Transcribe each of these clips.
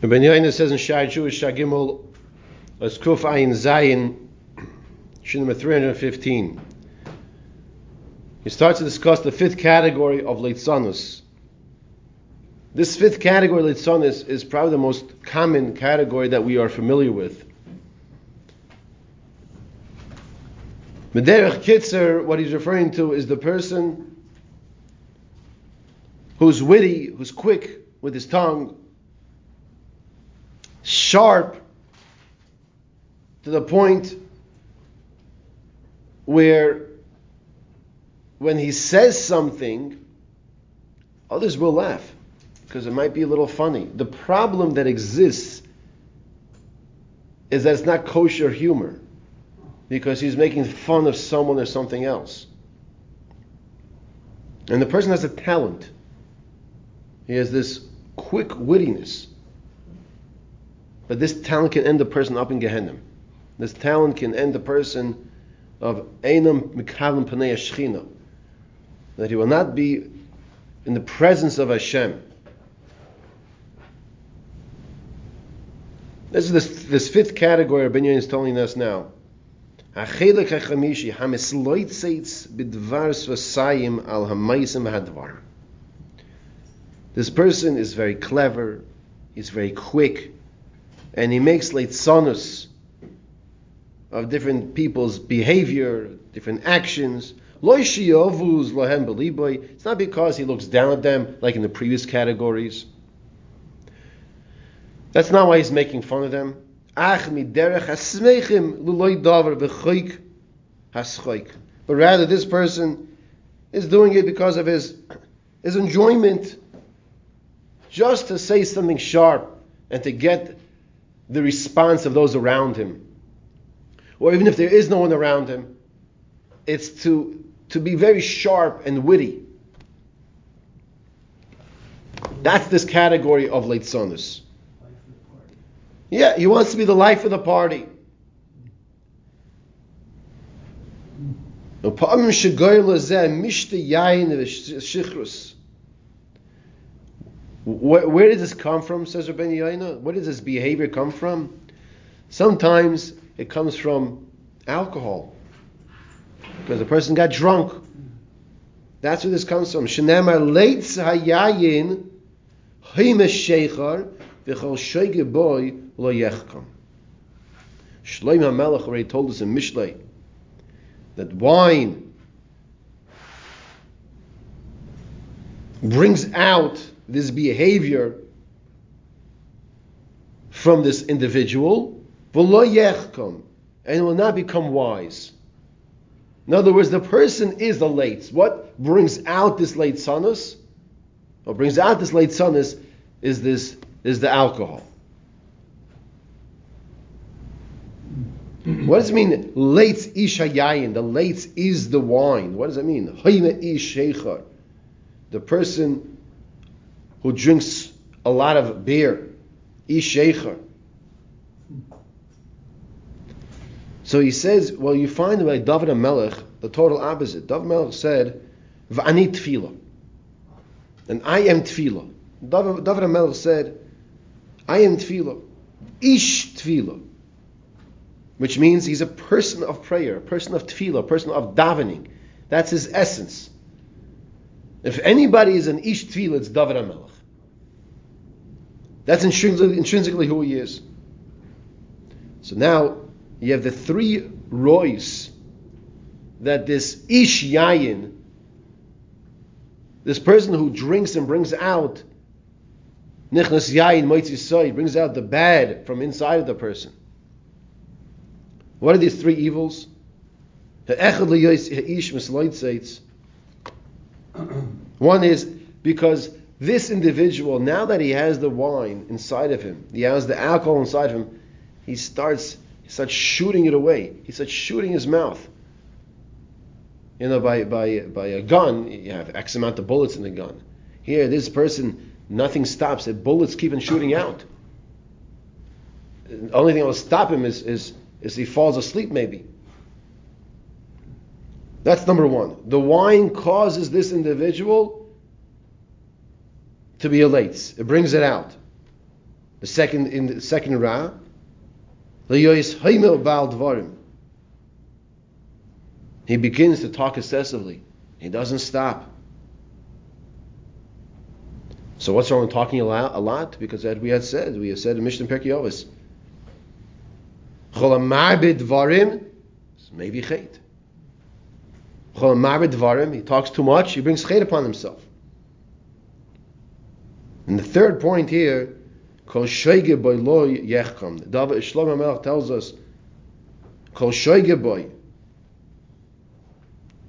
Ben Yoina says in Shaarei Teshuvah Shagimel, Kuf Ayin Zayin, Shin number 315. He starts to discuss the fifth category of Leitzanus. This fifth category, Leitzanus, is probably the most common category that we are familiar with. Mederech Kitzer, what he's referring to is the person who's witty, who's quick with his tongue, sharp to the point where when he says something, others will laugh because it might be a little funny. The problem that exists is that it's not kosher humor because he's making fun of someone or something else. And the person has a talent. He has this quick wittiness. But this talent can end the person up in Gehenna. This talent can end the person of Einam Mikavim Panei Shechina. That he will not be in the presence of Hashem. This is this, this fifth category Rabbi is telling us now. This person is very clever, he's very quick, and he makes leitzonus of different people's behavior, different actions. It's not because he looks down at them like in the previous categories. That's not why he's making fun of them. But rather, this person is doing it because of his, his enjoyment, just to say something sharp and to get the response of those around him. Or even if there is no one around him, it's to, to be very sharp and witty. That's this category of leitzonus. Yeah, he wants to be the life of the party. Where, where did this come from, says Rabbi Yaina? Where does this behavior come from? Sometimes it comes from alcohol. Because the person got drunk. That's where this comes from. Shenamar leitz hayayin himesh sheichar shoige boy lo yechkam. Shloim HaMelech already told us in Mishlei that wine brings out this behavior from this individual, and will not become wise. In other words, the person is the late. What brings out this late sonus? What brings out this late sonus is this is the alcohol. What does it mean? Late ishayayin. The late is the wine. What does it mean? The person who drinks a lot of beer. Ishecher. So he says, well, you find by David Melech the total opposite. David Melech said, "V'ani tefillah," and I am tefillah. David, Melech said, "I am tefillah, ish tefillah," which means he's a person of prayer, a person of tefillah, a person of davening. That's his essence. If anybody is an ish tefillah, it's David Melech. That's intrinsically, intrinsically who he is. So now you have the three rois that this ish yayin, this person who drinks and brings out nichnas yayin moitzi brings out the bad from inside of the person. What are these three evils? One is because this individual, now that he has the wine inside of him, he has the alcohol inside of him, he starts he starts shooting it away. He starts shooting his mouth. You know, by, by, by a gun, you have X amount of bullets in the gun. Here, this person, nothing stops. The bullets keep on shooting out. The only thing that will stop him is, is, is he falls asleep, maybe. That's number one. The wine causes this individual to be elate. It brings it out. The second in the second Ra. He begins to talk excessively. He doesn't stop. So what's wrong with talking a lot? Because as we had said, we have said in Mishnah Perkei Dvarim, maybe chait. He talks too much, he brings chait upon himself. And the third point here, Kol Shoige. David Shlomo tells us, Kol.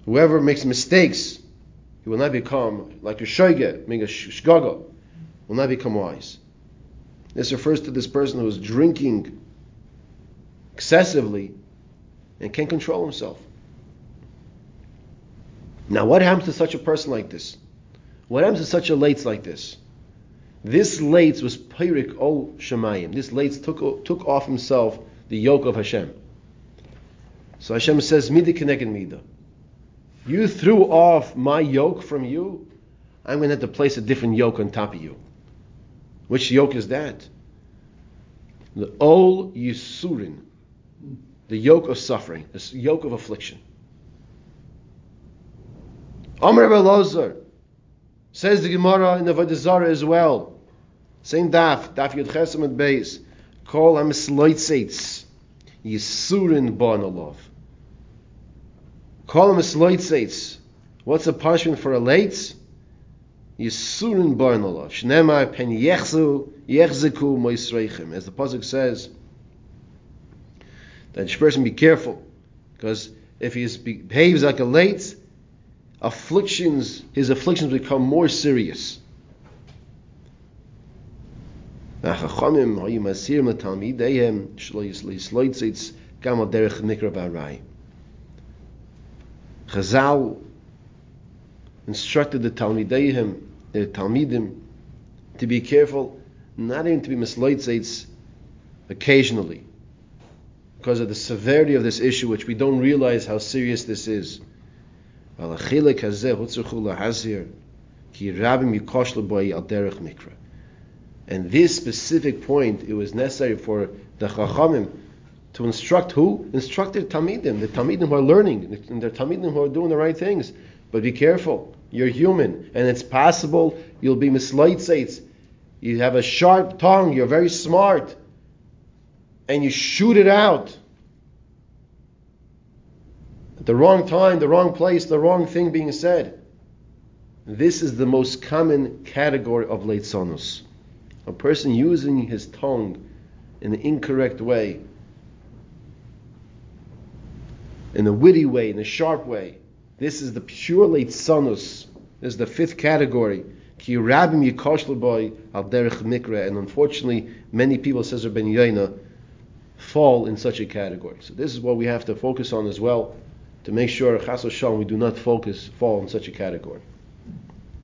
Whoever makes mistakes he will not become like a shoige, meaning a shgaga, will not become wise. This refers to this person who is drinking excessively and can't control himself. Now, what happens to such a person like this? What happens to such a lates like this? This lates was pyrik ol shemayim. This lates took, took off himself the yoke of Hashem. So Hashem says, Mida keneged mida. You threw off my yoke from you, I'm going to have to place a different yoke on top of you. Which yoke is that? The Ol Yisurin, the yoke of suffering, the yoke of affliction. Amr Belozar says the Gemara in the Avodah Zarah as well. Same daf, daf Yud Chesam and Beis. Him Sloitzates. Yisurin Bon. Call him a. What's the punishment for a late? Yisurin barnalav. Shnemar pen yechzu yechziku moisreichem. As the pasuk says, that person be careful, because if he behaves like a late, afflictions, his afflictions become more serious. Chazal instructed the Talmideihim, the Talmidim, to be careful, not even to be misleitzates occasionally, because of the severity of this issue, which we don't realize how serious this is. And this specific point, it was necessary for the Chachamim to instruct who? Instruct the Talmidim, the Talmidim who are learning, and the Talmidim who are doing the right things. But be careful, you're human, and it's possible you'll be misleitzates. You have a sharp tongue, you're very smart, and you shoot it out. At the wrong time, the wrong place, the wrong thing being said. This is the most common category of leitzonus. A person using his tongue in the incorrect way in a witty way, in a sharp way. This is the pure leitzanus. This is the fifth category. Ki yikosh al derech and unfortunately, many people, says Ben Yaina, fall in such a category. So this is what we have to focus on as well, to make sure, chas we do not focus, fall in such a category.